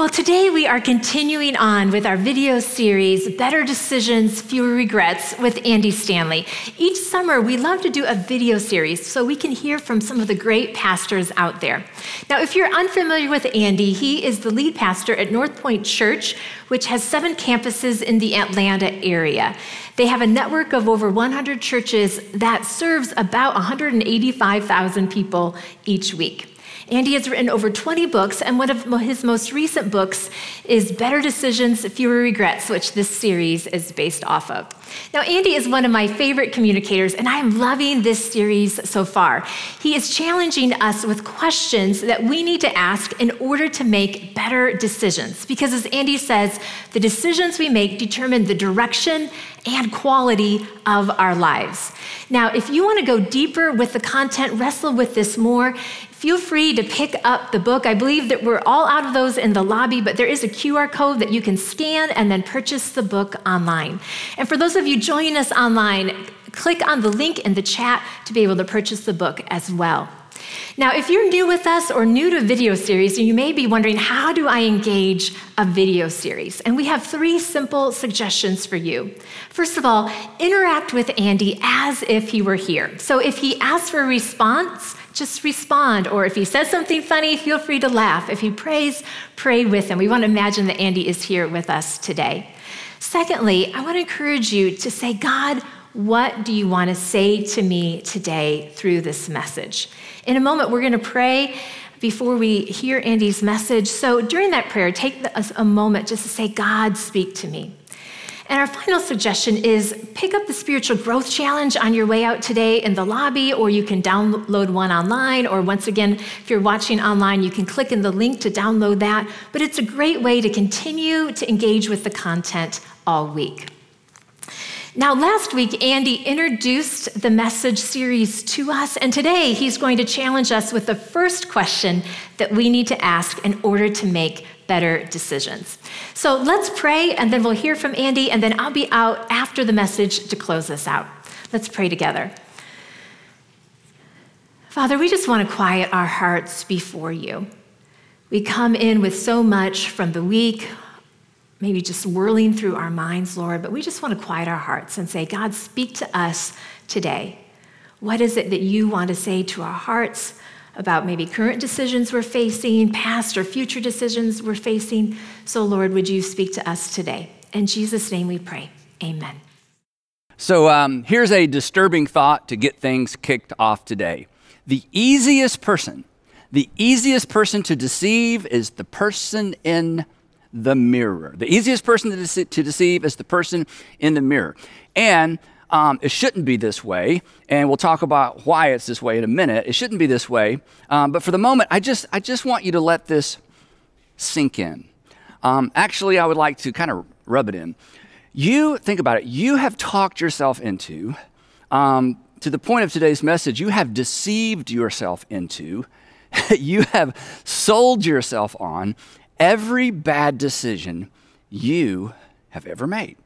Well, today we are continuing on with our video series, Better Decisions, Fewer Regrets, with Andy Stanley. Each summer, we love to do a video series so we can hear from some of the great pastors out there. Now, if you're unfamiliar with Andy, he is the lead pastor at North Point Church, which has seven campuses in the Atlanta area. They have a network of over 100 churches that serves about 185,000 people each week. Andy has written over 20 books, and one of his most recent books is Better Decisions, Fewer Regrets, which this series is based off of. Now, Andy is one of my favorite communicators, and I am loving this series so far. He is challenging us with questions that we need to ask in order to make better decisions. Because, as Andy says, the decisions we make determine the direction and quality of our lives. Now, if you want to go deeper with the content, wrestle with this more, feel free to pick up the book. I believe that we're all out of those in the lobby, but there is a QR code that you can scan and then purchase the book online. And for those of you joining us online, click on the link in the chat to be able to purchase the book as well. Now, if you're new with us or new to video series, you may be wondering, how do I engage a video series? And we have three simple suggestions for you. First of all, interact with Andy as if he were here. So if he asks for a response, just respond. Or if he says something funny, feel free to laugh. If he prays, pray with him. We want to imagine that Andy is here with us today. Secondly, I want to encourage you to say, God, what do you want to say to me today through this message? In a moment, we're going to pray before we hear Andy's message. So during that prayer, take a moment just to say, God, speak to me. And our final suggestion is pick up the Spiritual Growth Challenge on your way out today in the lobby, or you can download one online. Or once again, if you're watching online, you can click in the link to download that. But it's a great way to continue to engage with the content all week. Now, last week, Andy introduced the message series to us, and today he's going to challenge us with the first question that we need to ask in order to make better decisions. So let's pray, and then we'll hear from Andy, and then I'll be out after the message to close us out. Let's pray together. Father, we just want to quiet our hearts before you. We come in with so much from the week, maybe just whirling through our minds, Lord, but we just want to quiet our hearts and say, God, speak to us today. What is it that you want to say to our hearts? About maybe current decisions we're facing, past or future decisions we're facing. So, Lord, would you speak to us today? In Jesus' name we pray. Amen. So, um, here's a disturbing thought to get things kicked off today. The easiest person, the easiest person to deceive is the person in the mirror. The easiest person to, dece- to deceive is the person in the mirror. And um, it shouldn't be this way, and we'll talk about why it's this way in a minute. It shouldn't be this way, um, but for the moment, I just I just want you to let this sink in. Um, actually, I would like to kind of rub it in. You think about it. You have talked yourself into, um, to the point of today's message. You have deceived yourself into. you have sold yourself on every bad decision you have ever made.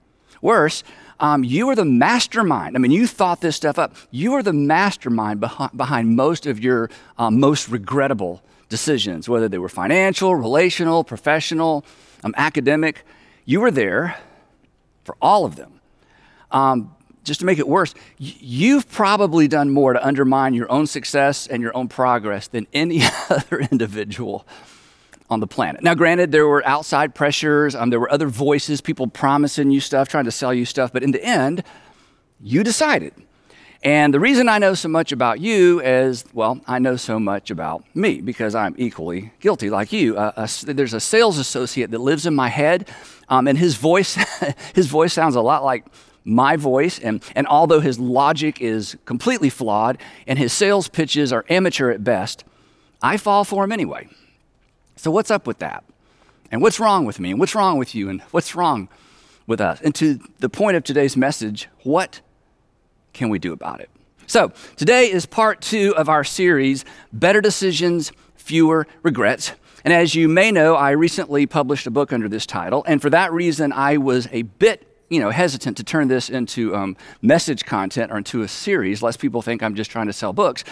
Worse, um, you are the mastermind. I mean, you thought this stuff up. You are the mastermind behind, behind most of your um, most regrettable decisions, whether they were financial, relational, professional, um, academic. You were there for all of them. Um, just to make it worse, you've probably done more to undermine your own success and your own progress than any other individual on the planet. Now, granted, there were outside pressures, um, there were other voices, people promising you stuff, trying to sell you stuff, but in the end, you decided. And the reason I know so much about you is, well, I know so much about me because I'm equally guilty like you. Uh, a, there's a sales associate that lives in my head, um, and his voice, his voice sounds a lot like my voice. And, and although his logic is completely flawed and his sales pitches are amateur at best, I fall for him anyway. So, what's up with that? And what's wrong with me? And what's wrong with you? And what's wrong with us? And to the point of today's message, what can we do about it? So, today is part two of our series Better Decisions, Fewer Regrets. And as you may know, I recently published a book under this title. And for that reason, I was a bit you know, hesitant to turn this into um, message content or into a series, lest people think I'm just trying to sell books.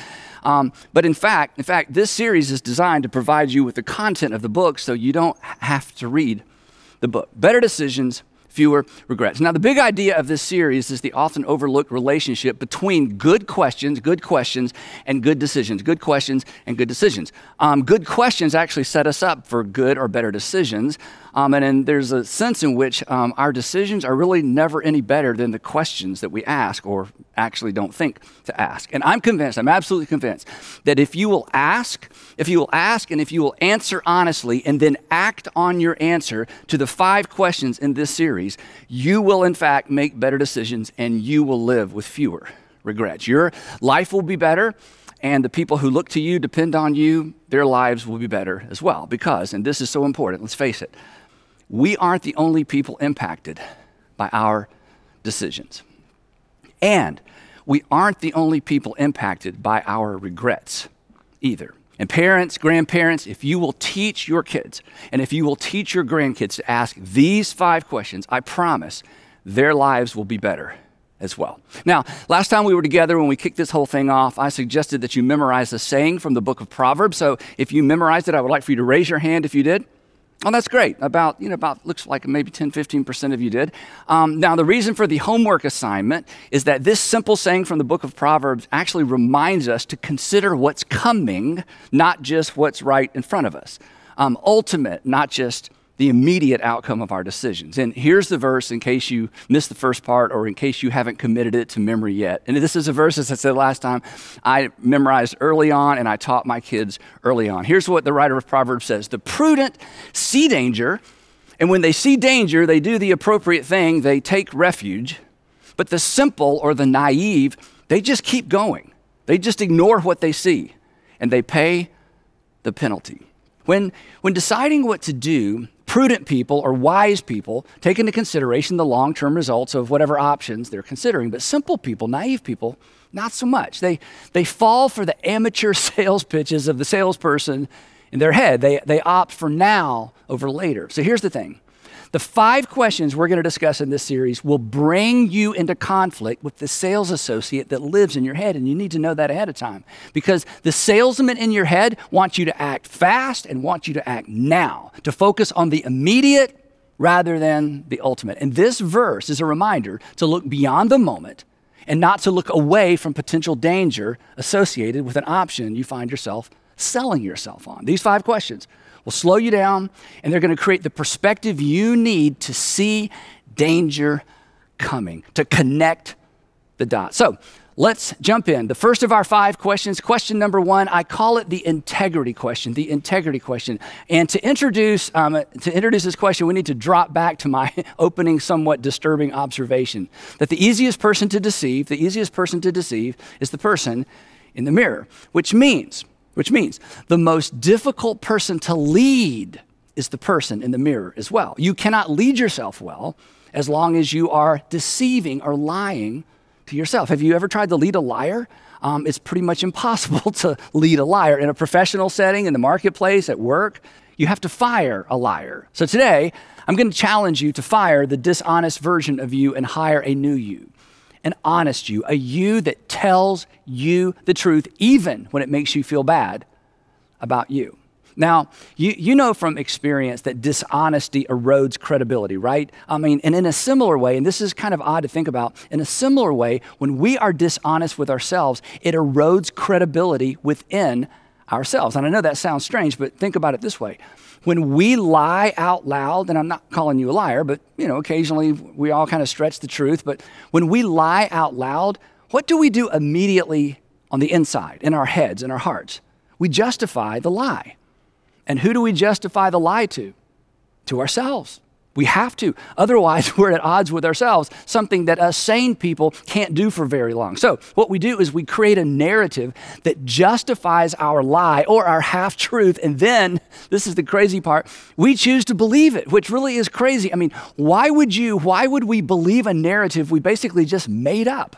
Um, but in fact, in fact, this series is designed to provide you with the content of the book, so you don't have to read the book. Better decisions, fewer regrets. Now, the big idea of this series is the often overlooked relationship between good questions, good questions, and good decisions. Good questions and good decisions. Um, good questions actually set us up for good or better decisions. Um, and, and, there's a sense in which um, our decisions are really never any better than the questions that we ask or actually don't think to ask. And I'm convinced, I'm absolutely convinced, that if you will ask, if you will ask and if you will answer honestly and then act on your answer to the five questions in this series, you will in fact make better decisions and you will live with fewer regrets. Your life will be better and the people who look to you, depend on you, their lives will be better as well. Because, and this is so important, let's face it, we aren't the only people impacted by our decisions. And we aren't the only people impacted by our regrets either. And parents, grandparents, if you will teach your kids and if you will teach your grandkids to ask these five questions, I promise their lives will be better as well. Now, last time we were together when we kicked this whole thing off, I suggested that you memorize a saying from the book of Proverbs. So if you memorized it, I would like for you to raise your hand if you did. Oh, that's great. About, you know, about looks like maybe 10, 15% of you did. Um, now, the reason for the homework assignment is that this simple saying from the book of Proverbs actually reminds us to consider what's coming, not just what's right in front of us. Um, ultimate, not just the immediate outcome of our decisions. And here's the verse in case you missed the first part or in case you haven't committed it to memory yet. And this is a verse, as I said last time, I memorized early on and I taught my kids early on. Here's what the writer of Proverbs says The prudent see danger, and when they see danger, they do the appropriate thing, they take refuge. But the simple or the naive, they just keep going. They just ignore what they see and they pay the penalty. When, when deciding what to do, prudent people or wise people take into consideration the long term results of whatever options they're considering. But simple people, naive people, not so much. They, they fall for the amateur sales pitches of the salesperson in their head. They, they opt for now over later. So here's the thing the five questions we're going to discuss in this series will bring you into conflict with the sales associate that lives in your head, and you need to know that ahead of time because the salesman in your head wants you to act fast and wants you to act now, to focus on the immediate rather than the ultimate. And this verse is a reminder to look beyond the moment and not to look away from potential danger associated with an option you find yourself selling yourself on. These five questions will slow you down, and they're going to create the perspective you need to see danger coming, to connect the dots. So let's jump in. The first of our five questions, question number one, I call it the integrity question. The integrity question. And to introduce um, to introduce this question, we need to drop back to my opening, somewhat disturbing observation that the easiest person to deceive, the easiest person to deceive, is the person in the mirror, which means which means the most difficult person to lead is the person in the mirror as well. You cannot lead yourself well as long as you are deceiving or lying to yourself. Have you ever tried to lead a liar? Um, it's pretty much impossible to lead a liar in a professional setting, in the marketplace, at work. You have to fire a liar. So today, I'm going to challenge you to fire the dishonest version of you and hire a new you an honest you, a you that tells you the truth, even when it makes you feel bad about you. Now, you, you know from experience that dishonesty erodes credibility, right? I mean, and in a similar way, and this is kind of odd to think about, in a similar way, when we are dishonest with ourselves, it erodes credibility within ourselves. And I know that sounds strange, but think about it this way when we lie out loud, and I'm not calling you a liar, but you know, occasionally we all kind of stretch the truth, but when we lie out loud, what do we do immediately on the inside, in our heads, in our hearts? We justify the lie. And who do we justify the lie to? To ourselves. We have to. Otherwise, we're at odds with ourselves, something that us sane people can't do for very long. So, what we do is we create a narrative that justifies our lie or our half truth. And then, this is the crazy part, we choose to believe it, which really is crazy. I mean, why would you, why would we believe a narrative we basically just made up?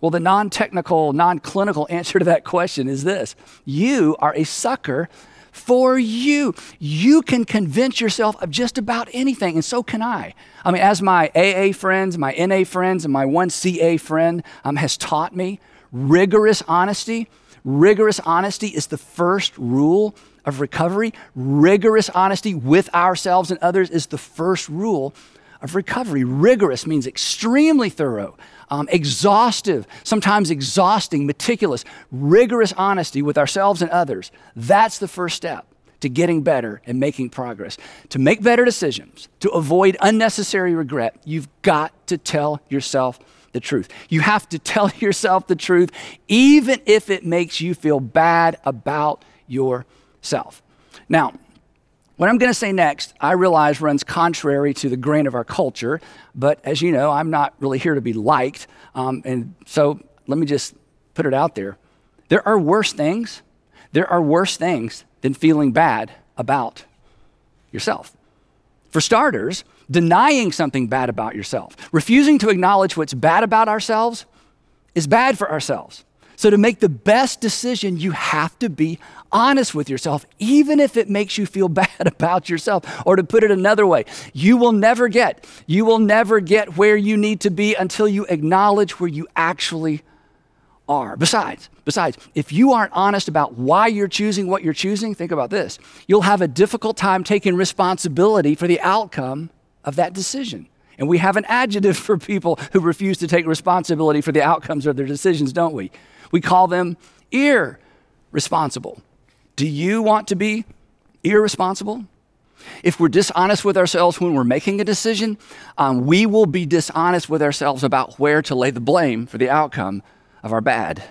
Well, the non technical, non clinical answer to that question is this you are a sucker for you. You can convince yourself of just about anything, and so can I. I mean, as my AA friends, my NA friends, and my 1CA friend um, has taught me, rigorous honesty, rigorous honesty is the first rule of recovery. Rigorous honesty with ourselves and others is the first rule of recovery. Rigorous means extremely thorough, um, exhaustive, sometimes exhausting, meticulous, rigorous honesty with ourselves and others. That's the first step to getting better and making progress. To make better decisions, to avoid unnecessary regret, you've got to tell yourself the truth. You have to tell yourself the truth, even if it makes you feel bad about yourself. Now, what I'm going to say next, I realize runs contrary to the grain of our culture, but as you know, I'm not really here to be liked. Um, and so let me just put it out there. There are worse things. There are worse things than feeling bad about yourself. For starters, denying something bad about yourself, refusing to acknowledge what's bad about ourselves, is bad for ourselves. So, to make the best decision, you have to be honest with yourself, even if it makes you feel bad about yourself. Or to put it another way, you will never get, you will never get where you need to be until you acknowledge where you actually are. Besides, besides, if you aren't honest about why you're choosing what you're choosing, think about this. You'll have a difficult time taking responsibility for the outcome of that decision. And we have an adjective for people who refuse to take responsibility for the outcomes of their decisions, don't we? We call them irresponsible. Do you want to be irresponsible? If we're dishonest with ourselves when we're making a decision, um, we will be dishonest with ourselves about where to lay the blame for the outcome of our bad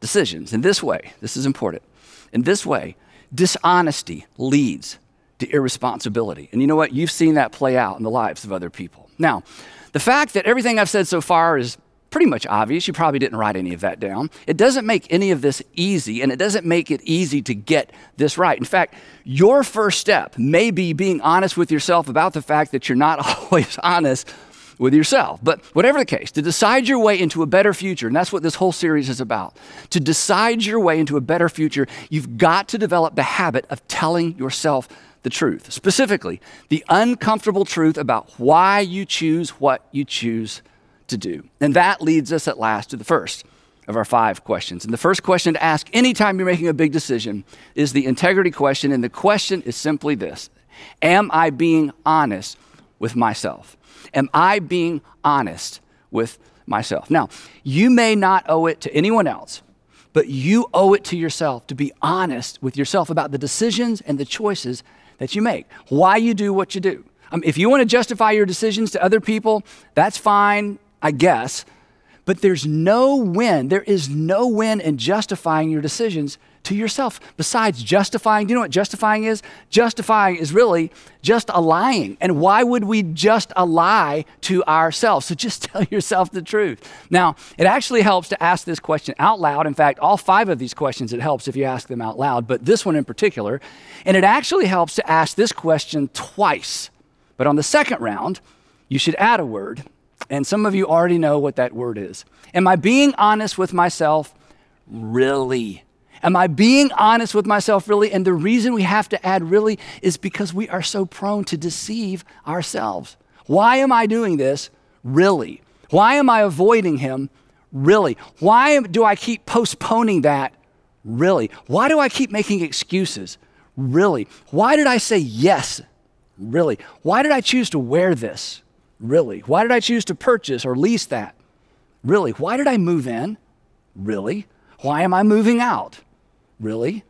decisions. In this way, this is important. In this way, dishonesty leads to irresponsibility. And you know what? You've seen that play out in the lives of other people. Now, the fact that everything I've said so far is pretty much obvious. You probably didn't write any of that down. It doesn't make any of this easy, and it doesn't make it easy to get this right. In fact, your first step may be being honest with yourself about the fact that you're not always honest with yourself. But whatever the case, to decide your way into a better future, and that's what this whole series is about, to decide your way into a better future, you've got to develop the habit of telling yourself the truth. Specifically, the uncomfortable truth about why you choose what you choose to do. And that leads us at last to the first of our five questions. And the first question to ask anytime you're making a big decision is the integrity question. And the question is simply this Am I being honest with myself? Am I being honest with myself? Now, you may not owe it to anyone else, but you owe it to yourself to be honest with yourself about the decisions and the choices that you make, why you do what you do. Um, if you want to justify your decisions to other people, that's fine. I guess. But there's no win. There is no win in justifying your decisions to yourself. Besides justifying, do you know what justifying is? Justifying is really just a lying. And why would we just a lie to ourselves? So just tell yourself the truth. Now, it actually helps to ask this question out loud. In fact, all five of these questions, it helps if you ask them out loud, but this one in particular. And it actually helps to ask this question twice. But on the second round, you should add a word and some of you already know what that word is. Am I being honest with myself? Really? Am I being honest with myself, really? And the reason we have to add really is because we are so prone to deceive ourselves. Why am I doing this? Really? Why am I avoiding him? Really? Why do I keep postponing that? Really? Why do I keep making excuses? Really? Why did I say yes? Really? Why did I choose to wear this? Really? Why did I choose to purchase or lease that? Really? Why did I move in? Really? Why am I moving out? Really?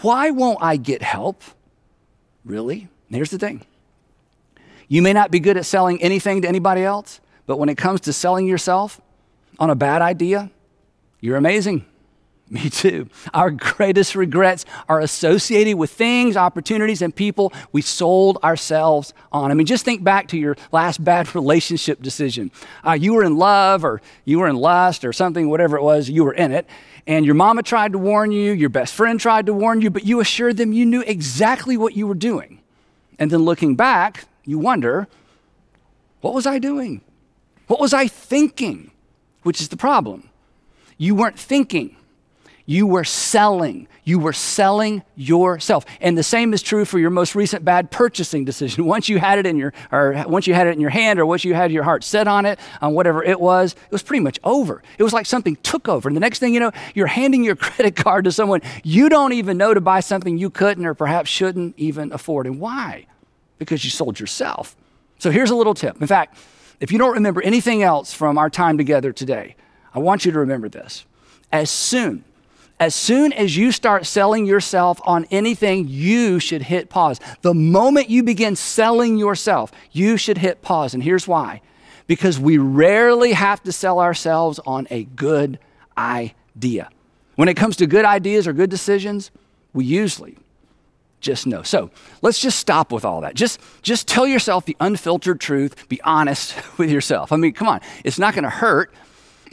Why won't I get help? Really? And here's the thing you may not be good at selling anything to anybody else, but when it comes to selling yourself on a bad idea, you're amazing. Me too. Our greatest regrets are associated with things, opportunities, and people we sold ourselves on. I mean, just think back to your last bad relationship decision. Uh, you were in love, or you were in lust, or something, whatever it was, you were in it. And your mama tried to warn you, your best friend tried to warn you, but you assured them you knew exactly what you were doing. And then looking back, you wonder, what was I doing? What was I thinking? Which is the problem. You weren't thinking You were selling. You were selling yourself. And the same is true for your most recent bad purchasing decision. Once you had it in your, or once you had it in your hand, or once you had your heart set on it, on whatever it was, it was pretty much over. It was like something took over. And the next thing you know, you're handing your credit card to someone you don't even know to buy something you couldn't or perhaps shouldn't even afford. And why? Because you sold yourself. So here's a little tip. In fact, if you don't remember anything else from our time together today, I want you to remember this. As soon as soon as you start selling yourself on anything, you should hit pause. The moment you begin selling yourself, you should hit pause. And here's why because we rarely have to sell ourselves on a good idea. When it comes to good ideas or good decisions, we usually just know. So let's just stop with all that. Just, just tell yourself the unfiltered truth. Be honest with yourself. I mean, come on, it's not going to hurt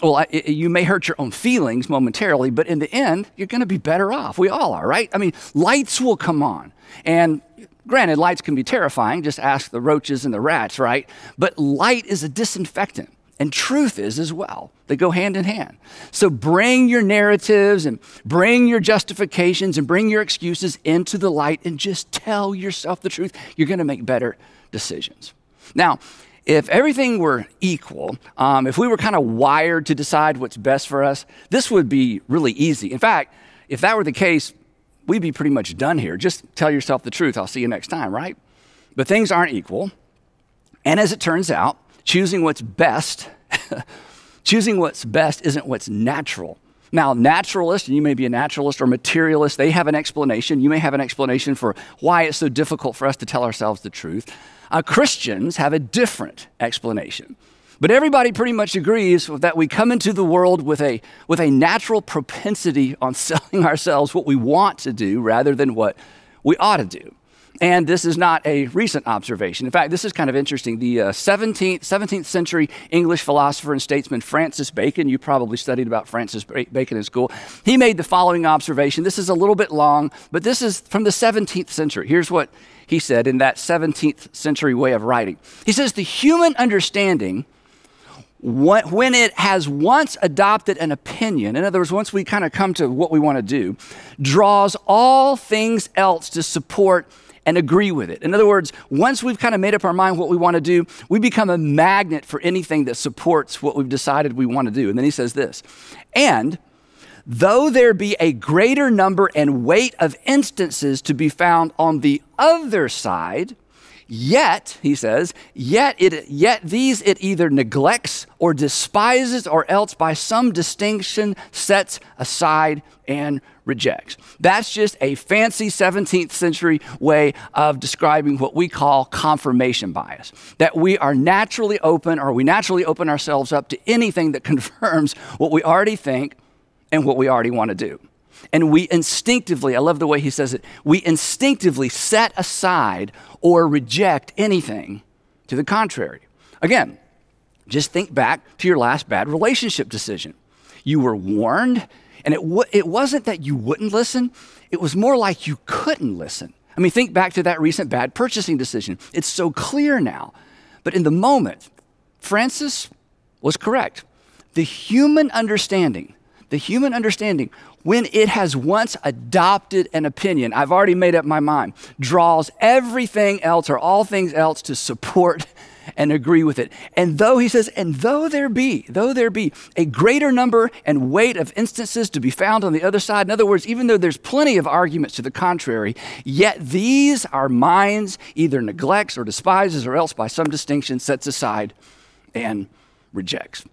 well, it, you may hurt your own feelings momentarily, but in the end, you're going to be better off. We all are, right? I mean, lights will come on. And granted, lights can be terrifying. Just ask the roaches and the rats, right? But light is a disinfectant. And truth is as well. They go hand in hand. So bring your narratives and bring your justifications and bring your excuses into the light and just tell yourself the truth. You're going to make better decisions. Now, if everything were equal, um, if we were kind of wired to decide what's best for us, this would be really easy. In fact, if that were the case, we'd be pretty much done here. Just tell yourself the truth. I'll see you next time, right? But things aren't equal. And as it turns out, choosing what's best, choosing what's best isn't what's natural. Now, naturalists, and you may be a naturalist or materialist, they have an explanation. You may have an explanation for why it's so difficult for us to tell ourselves the truth. Uh, Christians have a different explanation. But everybody pretty much agrees that we come into the world with a, with a natural propensity on selling ourselves what we want to do rather than what we ought to do. And this is not a recent observation. In fact, this is kind of interesting. The uh, 17th, 17th century English philosopher and statesman Francis Bacon, you probably studied about Francis Bacon in school, he made the following observation. This is a little bit long, but this is from the 17th century. Here's what he said in that 17th century way of writing. He says, The human understanding, when it has once adopted an opinion, in other words, once we kind of come to what we want to do, draws all things else to support and agree with it. In other words, once we've kind of made up our mind what we want to do, we become a magnet for anything that supports what we've decided we want to do. And then he says this, and though there be a greater number and weight of instances to be found on the other side, yet, he says, yet, it, yet these it either neglects or despises or else by some distinction sets aside and rejects. That's just a fancy 17th century way of describing what we call confirmation bias. That we are naturally open or we naturally open ourselves up to anything that confirms what we already think and what we already want to do. And we instinctively, I love the way he says it, we instinctively set aside or reject anything to the contrary. Again, just think back to your last bad relationship decision. You were warned, and it, w- it wasn't that you wouldn't listen, it was more like you couldn't listen. I mean, think back to that recent bad purchasing decision. It's so clear now. But in the moment, Francis was correct. The human understanding the human understanding, when it has once adopted an opinion, I've already made up my mind, draws everything else or all things else to support and agree with it. And though, he says, and though there be, though there be a greater number and weight of instances to be found on the other side, in other words, even though there's plenty of arguments to the contrary, yet these our minds either neglects or despises or else by some distinction sets aside and rejects.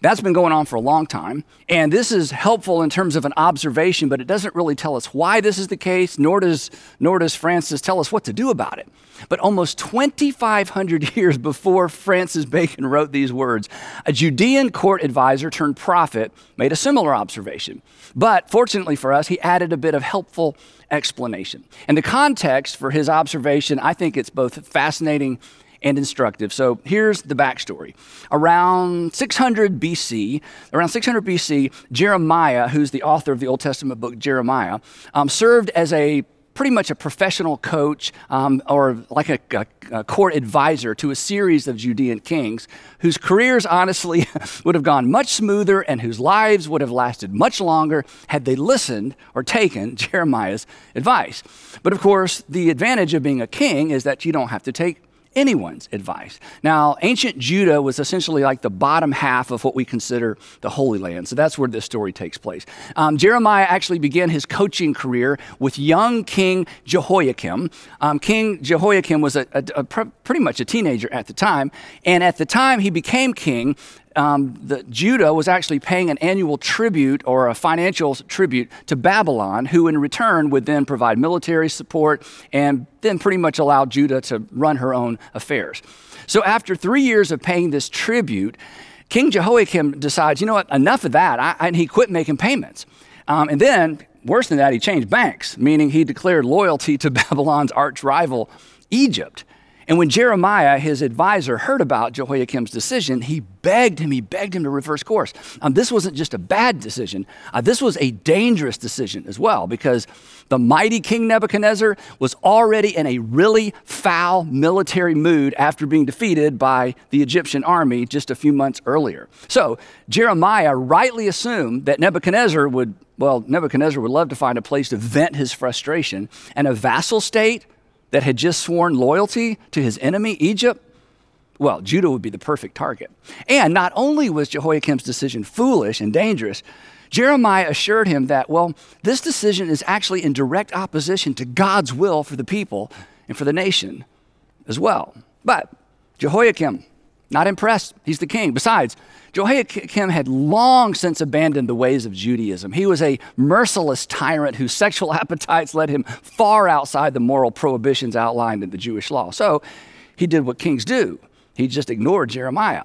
That's been going on for a long time. And this is helpful in terms of an observation, but it doesn't really tell us why this is the case, nor does, nor does Francis tell us what to do about it. But almost 2,500 years before Francis Bacon wrote these words, a Judean court advisor turned prophet made a similar observation. But fortunately for us, he added a bit of helpful explanation. And the context for his observation, I think it's both fascinating and instructive. So here's the backstory. Around 600 BC, around 600 BC, Jeremiah, who's the author of the Old Testament book Jeremiah, um, served as a pretty much a professional coach um, or like a, a, a court advisor to a series of Judean kings whose careers, honestly, would have gone much smoother and whose lives would have lasted much longer had they listened or taken Jeremiah's advice. But of course, the advantage of being a king is that you don't have to take anyone's advice. Now, ancient Judah was essentially like the bottom half of what we consider the Holy Land. So that's where this story takes place. Um, Jeremiah actually began his coaching career with young King Jehoiakim. Um, king Jehoiakim was a, a, a pretty much a teenager at the time. And at the time he became king, um, the, Judah was actually paying an annual tribute or a financial tribute to Babylon, who in return would then provide military support and then pretty much allow Judah to run her own affairs. So after three years of paying this tribute, King Jehoiakim decides, you know what, enough of that. I, and he quit making payments. Um, and then, worse than that, he changed banks, meaning he declared loyalty to Babylon's arch rival, Egypt. And when Jeremiah, his advisor, heard about Jehoiakim's decision, he begged him, he begged him to reverse course. Um, this wasn't just a bad decision, uh, this was a dangerous decision as well, because the mighty King Nebuchadnezzar was already in a really foul military mood after being defeated by the Egyptian army just a few months earlier. So Jeremiah rightly assumed that Nebuchadnezzar would, well, Nebuchadnezzar would love to find a place to vent his frustration, and a vassal state that had just sworn loyalty to his enemy, Egypt, well, Judah would be the perfect target. And not only was Jehoiakim's decision foolish and dangerous, Jeremiah assured him that, well, this decision is actually in direct opposition to God's will for the people and for the nation as well. But Jehoiakim, not impressed. He's the king. Besides, Jehoiakim had long since abandoned the ways of Judaism. He was a merciless tyrant whose sexual appetites led him far outside the moral prohibitions outlined in the Jewish law. So he did what kings do he just ignored Jeremiah.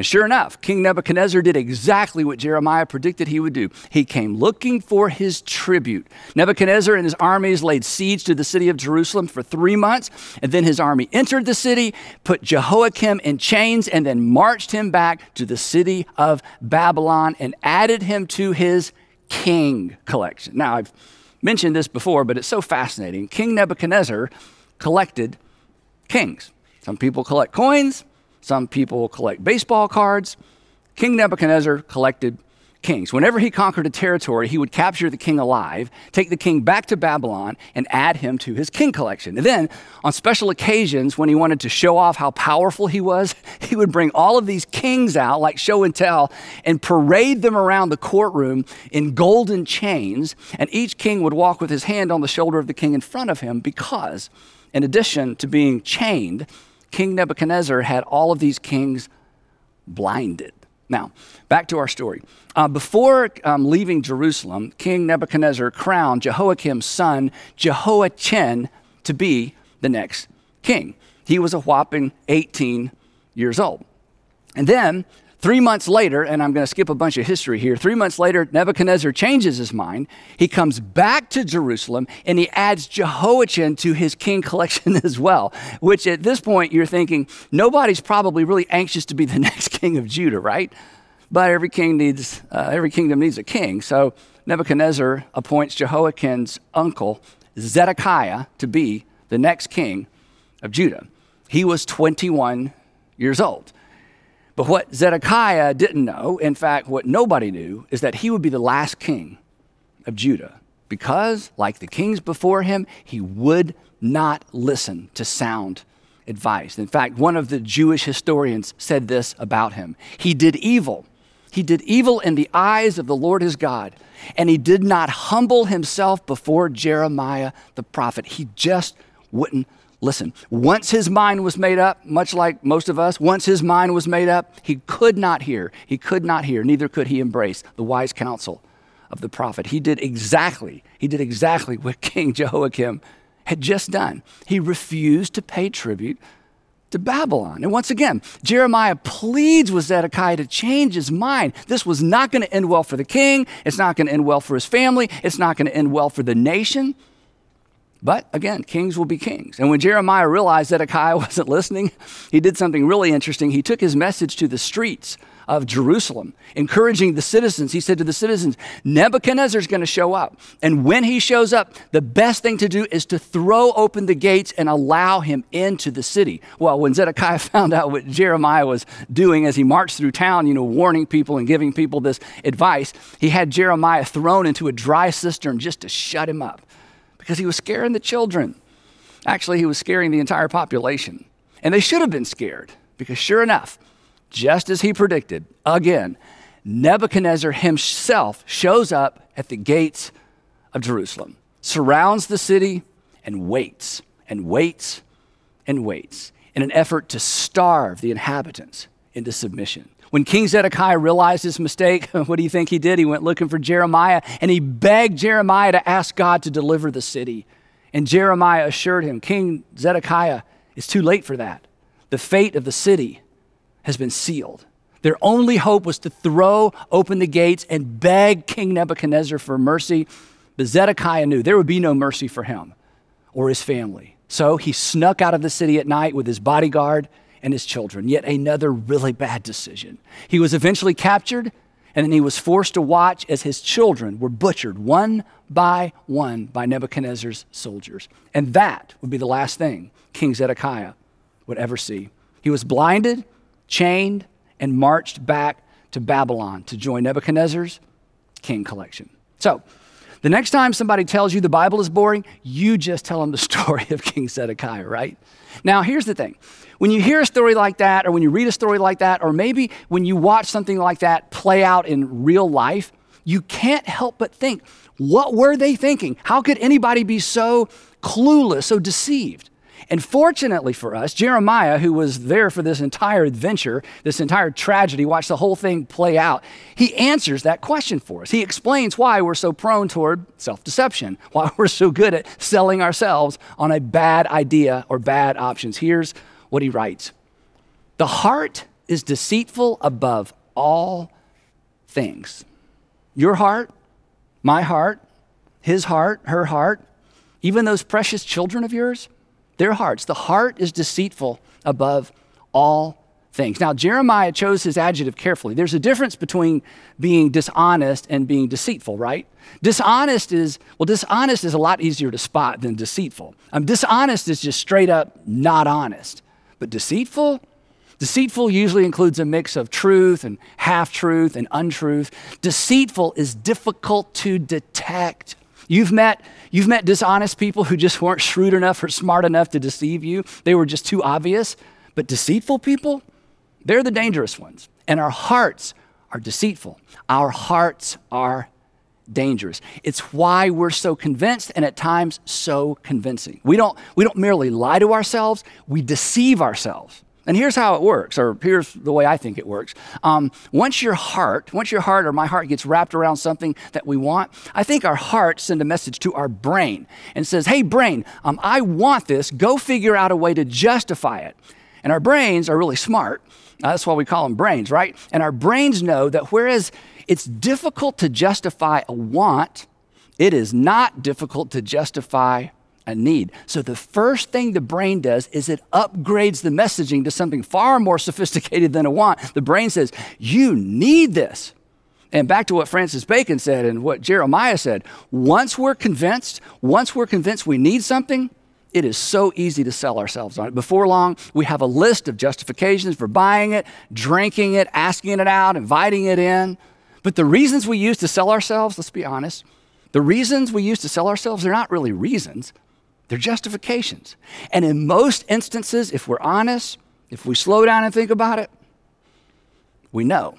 And sure enough, King Nebuchadnezzar did exactly what Jeremiah predicted he would do. He came looking for his tribute. Nebuchadnezzar and his armies laid siege to the city of Jerusalem for three months, and then his army entered the city, put Jehoiakim in chains, and then marched him back to the city of Babylon and added him to his king collection. Now, I've mentioned this before, but it's so fascinating. King Nebuchadnezzar collected kings. Some people collect coins, some people collect baseball cards. King Nebuchadnezzar collected kings. Whenever he conquered a territory, he would capture the king alive, take the king back to Babylon, and add him to his king collection. And then, on special occasions, when he wanted to show off how powerful he was, he would bring all of these kings out, like show and tell, and parade them around the courtroom in golden chains. And each king would walk with his hand on the shoulder of the king in front of him because, in addition to being chained, King Nebuchadnezzar had all of these kings blinded. Now, back to our story. Uh, before um, leaving Jerusalem, King Nebuchadnezzar crowned Jehoiakim's son, Jehoiachin, to be the next king. He was a whopping 18 years old. And then Three months later, and I'm going to skip a bunch of history here, three months later, Nebuchadnezzar changes his mind. He comes back to Jerusalem and he adds Jehoiachin to his king collection as well, which at this point you're thinking, nobody's probably really anxious to be the next king of Judah, right? But every king needs, uh, every kingdom needs a king. So Nebuchadnezzar appoints Jehoiachin's uncle, Zedekiah, to be the next king of Judah. He was 21 years old. But what Zedekiah didn't know, in fact, what nobody knew, is that he would be the last king of Judah because, like the kings before him, he would not listen to sound advice. In fact, one of the Jewish historians said this about him He did evil. He did evil in the eyes of the Lord his God, and he did not humble himself before Jeremiah the prophet. He just wouldn't Listen, once his mind was made up, much like most of us, once his mind was made up, he could not hear. He could not hear, neither could he embrace the wise counsel of the prophet. He did exactly, he did exactly what King Jehoiakim had just done. He refused to pay tribute to Babylon. And once again, Jeremiah pleads with Zedekiah to change his mind. This was not going to end well for the king. It's not going to end well for his family. It's not going to end well for the nation. But again, kings will be kings. And when Jeremiah realized Zedekiah wasn't listening, he did something really interesting. He took his message to the streets of Jerusalem, encouraging the citizens. He said to the citizens, Nebuchadnezzar is going to show up. And when he shows up, the best thing to do is to throw open the gates and allow him into the city. Well, when Zedekiah found out what Jeremiah was doing as he marched through town, you know, warning people and giving people this advice, he had Jeremiah thrown into a dry cistern just to shut him up because he was scaring the children. Actually, he was scaring the entire population. And they should have been scared because, sure enough, just as he predicted, again, Nebuchadnezzar himself shows up at the gates of Jerusalem, surrounds the city, and waits and waits and waits in an effort to starve the inhabitants into submission. When King Zedekiah realized his mistake, what do you think he did? He went looking for Jeremiah and he begged Jeremiah to ask God to deliver the city. And Jeremiah assured him, King Zedekiah, it's too late for that. The fate of the city has been sealed. Their only hope was to throw open the gates and beg King Nebuchadnezzar for mercy. But Zedekiah knew there would be no mercy for him or his family. So he snuck out of the city at night with his bodyguard and his children. Yet another really bad decision. He was eventually captured, and then he was forced to watch as his children were butchered one by one by Nebuchadnezzar's soldiers. And that would be the last thing King Zedekiah would ever see. He was blinded, chained, and marched back to Babylon to join Nebuchadnezzar's king collection. So, the next time somebody tells you the Bible is boring, you just tell them the story of King Zedekiah, right? Now, here's the thing. When you hear a story like that, or when you read a story like that, or maybe when you watch something like that play out in real life, you can't help but think, what were they thinking? How could anybody be so clueless, so deceived? And fortunately for us, Jeremiah, who was there for this entire adventure, this entire tragedy, watched the whole thing play out, he answers that question for us. He explains why we're so prone toward self deception, why we're so good at selling ourselves on a bad idea or bad options. Here's what he writes The heart is deceitful above all things. Your heart, my heart, his heart, her heart, even those precious children of yours their hearts. The heart is deceitful above all things. Now, Jeremiah chose his adjective carefully. There's a difference between being dishonest and being deceitful, right? Dishonest is, well, dishonest is a lot easier to spot than deceitful. Um, dishonest is just straight up not honest. But deceitful, Deceitful usually includes a mix of truth and half truth and untruth. Deceitful is difficult to detect. You've met, you've met dishonest people who just weren't shrewd enough or smart enough to deceive you. They were just too obvious. But deceitful people, they're the dangerous ones. And our hearts are deceitful. Our hearts are dangerous. It's why we're so convinced and at times so convincing. We don't, we don't merely lie to ourselves, we deceive ourselves. And here's how it works, or here's the way I think it works. Um, once your heart, once your heart or my heart gets wrapped around something that we want, I think our heart sends a message to our brain and says, "Hey, brain, um, I want this. Go figure out a way to justify it." And our brains are really smart. Uh, that's why we call them brains, right? And our brains know that whereas it's difficult to justify a want, it is not difficult to justify a need. So the first thing the brain does is it upgrades the messaging to something far more sophisticated than a want. The brain says, You need this. And back to what Francis Bacon said and what Jeremiah said once we're convinced, once we're convinced we need something, it is so easy to sell ourselves on it. Before long, we have a list of justifications for buying it, drinking it, asking it out, inviting it in. But the reasons we use to sell ourselves, let's be honest, the reasons we use to sell ourselves, they're not really reasons. They're justifications. And in most instances, if we're honest, if we slow down and think about it, we know.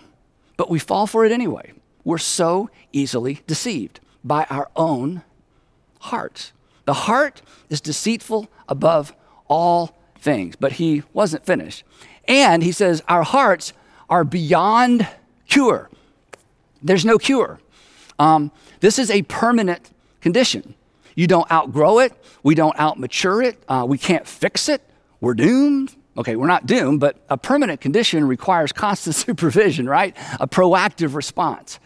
But we fall for it anyway. We're so easily deceived by our own hearts. The heart is deceitful above all things. But he wasn't finished. And he says, Our hearts are beyond cure. There's no cure. Um, this is a permanent condition. You don't outgrow it. We don't outmature it. Uh, we can't fix it. We're doomed. Okay, we're not doomed, but a permanent condition requires constant supervision, right? A proactive response.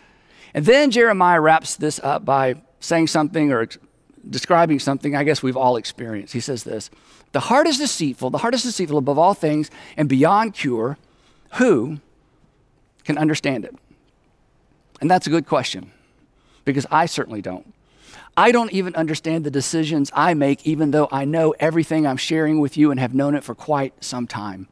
And then Jeremiah wraps this up by saying something or describing something I guess we've all experienced. He says this The heart is deceitful, the heart is deceitful above all things and beyond cure. Who can understand it? And that's a good question because I certainly don't. I don't even understand the decisions I make, even though I know everything I'm sharing with you and have known it for quite some time.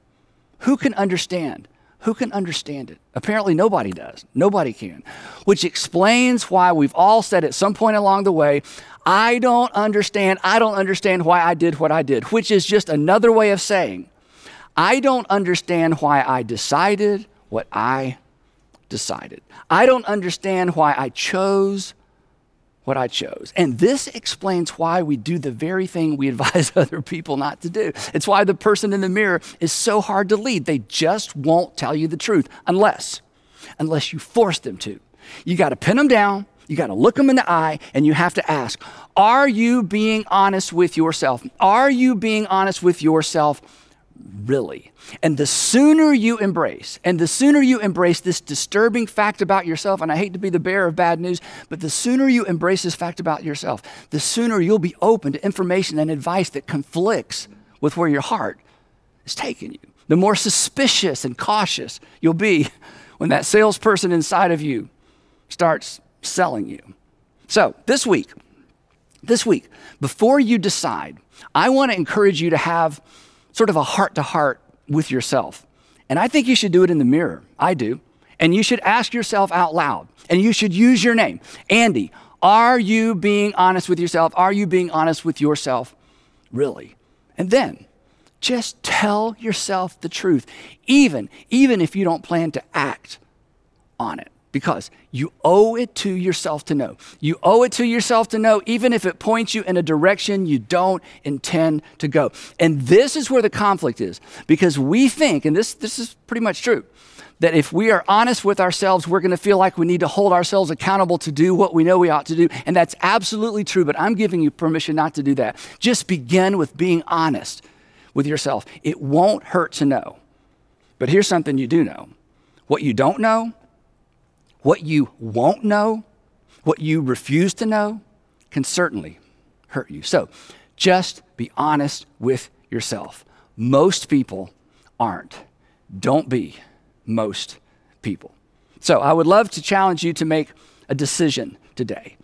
Who can understand? Who can understand it? Apparently, nobody does. Nobody can. Which explains why we've all said at some point along the way, I don't understand. I don't understand why I did what I did, which is just another way of saying, I don't understand why I decided what I decided. I don't understand why I chose what I chose. And this explains why we do the very thing we advise other people not to do. It's why the person in the mirror is so hard to lead. They just won't tell you the truth unless unless you force them to. You got to pin them down, you got to look them in the eye and you have to ask, are you being honest with yourself? Are you being honest with yourself really. And the sooner you embrace, and the sooner you embrace this disturbing fact about yourself, and I hate to be the bearer of bad news, but the sooner you embrace this fact about yourself, the sooner you'll be open to information and advice that conflicts with where your heart is taking you. The more suspicious and cautious you'll be when that salesperson inside of you starts selling you. So, this week, this week, before you decide, I want to encourage you to have sort of a heart to heart with yourself. And I think you should do it in the mirror. I do. And you should ask yourself out loud. And you should use your name. Andy, are you being honest with yourself? Are you being honest with yourself? Really? And then just tell yourself the truth, even, even if you don't plan to act on it because you owe it to yourself to know. You owe it to yourself to know, even if it points you in a direction you don't intend to go. And this is where the conflict is because we think, and this, this is pretty much true, that if we are honest with ourselves, we're going to feel like we need to hold ourselves accountable to do what we know we ought to do. And that's absolutely true, but I'm giving you permission not to do that. Just begin with being honest with yourself. It won't hurt to know. But here's something you do know what you don't know what you won't know, what you refuse to know, can certainly hurt you. So just be honest with yourself. Most people aren't. Don't be most people. So I would love to challenge you to make a decision today.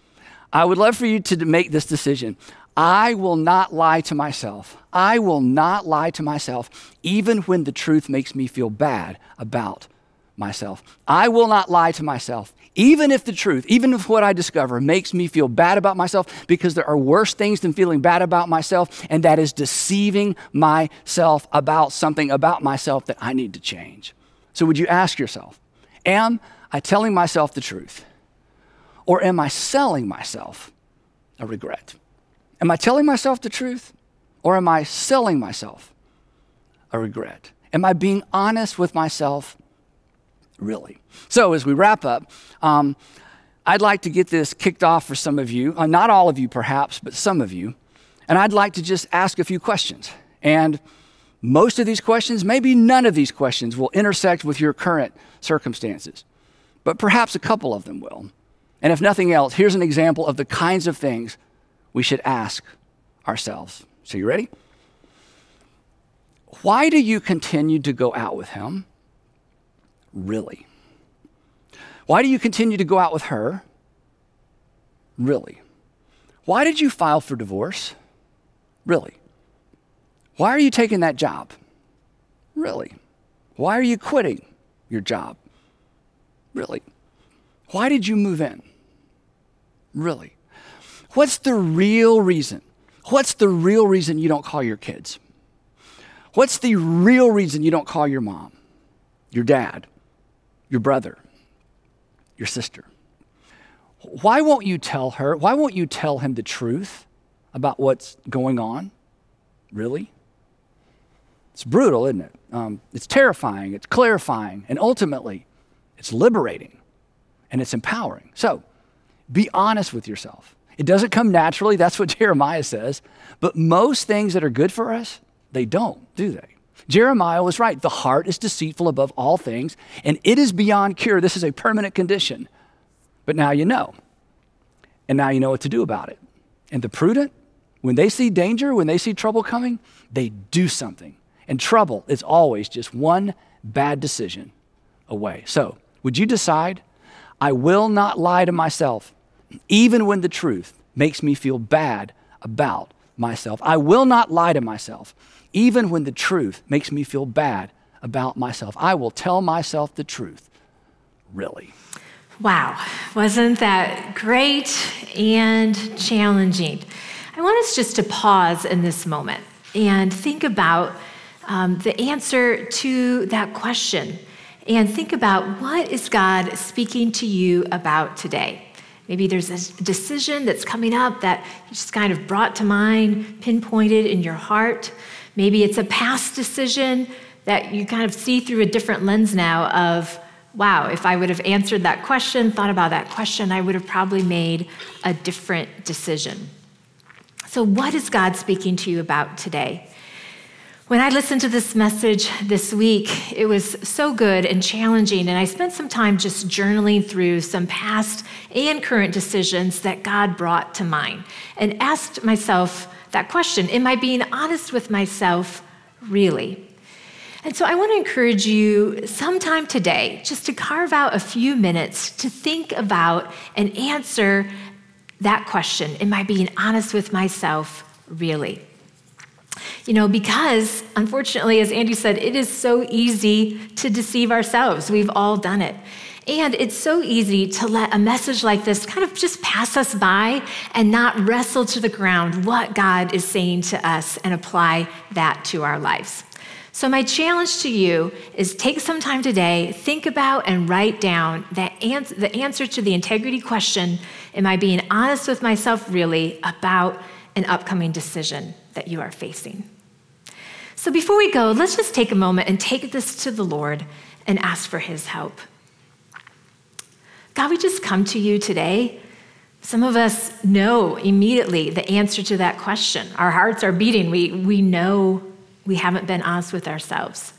I would love for you to make this decision. I will not lie to myself. I will not lie to myself, even when the truth makes me feel bad about myself. I will not lie to myself, even if the truth, even if what I discover makes me feel bad about myself, because there are worse things than feeling bad about myself, and that is deceiving myself about something about myself that I need to change. So, would you ask yourself, am I telling myself the truth? Or am I selling myself a regret? Am I telling myself the truth? Or am I selling myself a regret? Am I being honest with myself really. So, as we wrap up, um, I'd like to get this kicked off for some of you, uh, not all of you perhaps, but some of you. And I'd like to just ask a few questions. And most of these questions, maybe none of these questions, will intersect with your current circumstances, but perhaps a couple of them will. And if nothing else, here's an example of the kinds of things we should ask ourselves. So, you ready? Why do you continue to go out with him? Really? Why do you continue to go out with her? Really? Why did you file for divorce? Really? Why are you taking that job? Really? Why are you quitting your job? Really? Why did you move in? Really? What's the real reason? What's the real reason you don't call your kids? What's the real reason you don't call your mom, your dad, your brother, your sister. Why won't you tell her? Why won't you tell him the truth about what's going on? Really? It's brutal, isn't it? Um, it's terrifying, it's clarifying, and ultimately, it's liberating and it's empowering. So, be honest with yourself. It doesn't come naturally, that's what Jeremiah says, but most things that are good for us, they don't, do they? Jeremiah was right. The heart is deceitful above all things, and it is beyond cure. This is a permanent condition. But now you know. And now you know what to do about it. And the prudent, when they see danger, when they see trouble coming, they do something. And trouble is always just one bad decision away. So Would you decide? I will not lie to myself, even when the truth makes me feel bad about myself. I will not lie to myself, even when the truth makes me feel bad about myself. I will tell myself the truth, really. Wow, wasn't that great and challenging? I want us just to pause in this moment and think about um, the answer to that question and think about what is God speaking to you about today. Maybe there's a decision that's coming up that you just kind of brought to mind, pinpointed in your heart. Maybe it's a past decision that you kind of see through a different lens now of, wow, if I would have answered that question, thought about that question, I would have probably made a different decision. So, what is God speaking to you about today? When I listened to this message this week, it was so good and challenging, and I spent some time just journaling through some past and current decisions that God brought to mind and asked myself that question Am I being honest with myself, really? And so I want to encourage you sometime today just to carve out a few minutes to think about and answer that question Am I being honest with myself, really? You know, because unfortunately, as Andy said, it is so easy to deceive ourselves. We've all done it. And it's so easy to let a message like this kind of just pass us by and not wrestle to the ground what God is saying to us and apply that to our lives. So, my challenge to you is take some time today, think about and write down that ans- the answer to the integrity question Am I being honest with myself really about an upcoming decision that you are facing? So, before we go, let's just take a moment and take this to the Lord and ask for his help. God, we just come to you today. Some of us know immediately the answer to that question. Our hearts are beating. We, we know we haven't been honest with ourselves.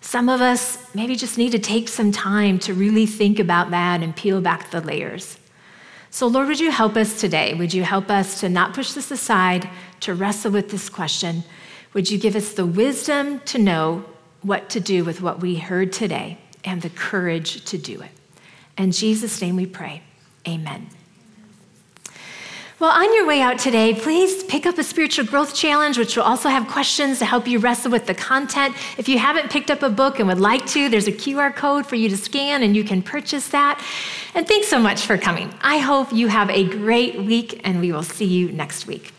Some of us maybe just need to take some time to really think about that and peel back the layers. So, Lord, would you help us today? Would you help us to not push this aside, to wrestle with this question? Would you give us the wisdom to know what to do with what we heard today and the courage to do it? In Jesus' name we pray. Amen. Well, on your way out today, please pick up a spiritual growth challenge, which will also have questions to help you wrestle with the content. If you haven't picked up a book and would like to, there's a QR code for you to scan and you can purchase that. And thanks so much for coming. I hope you have a great week, and we will see you next week.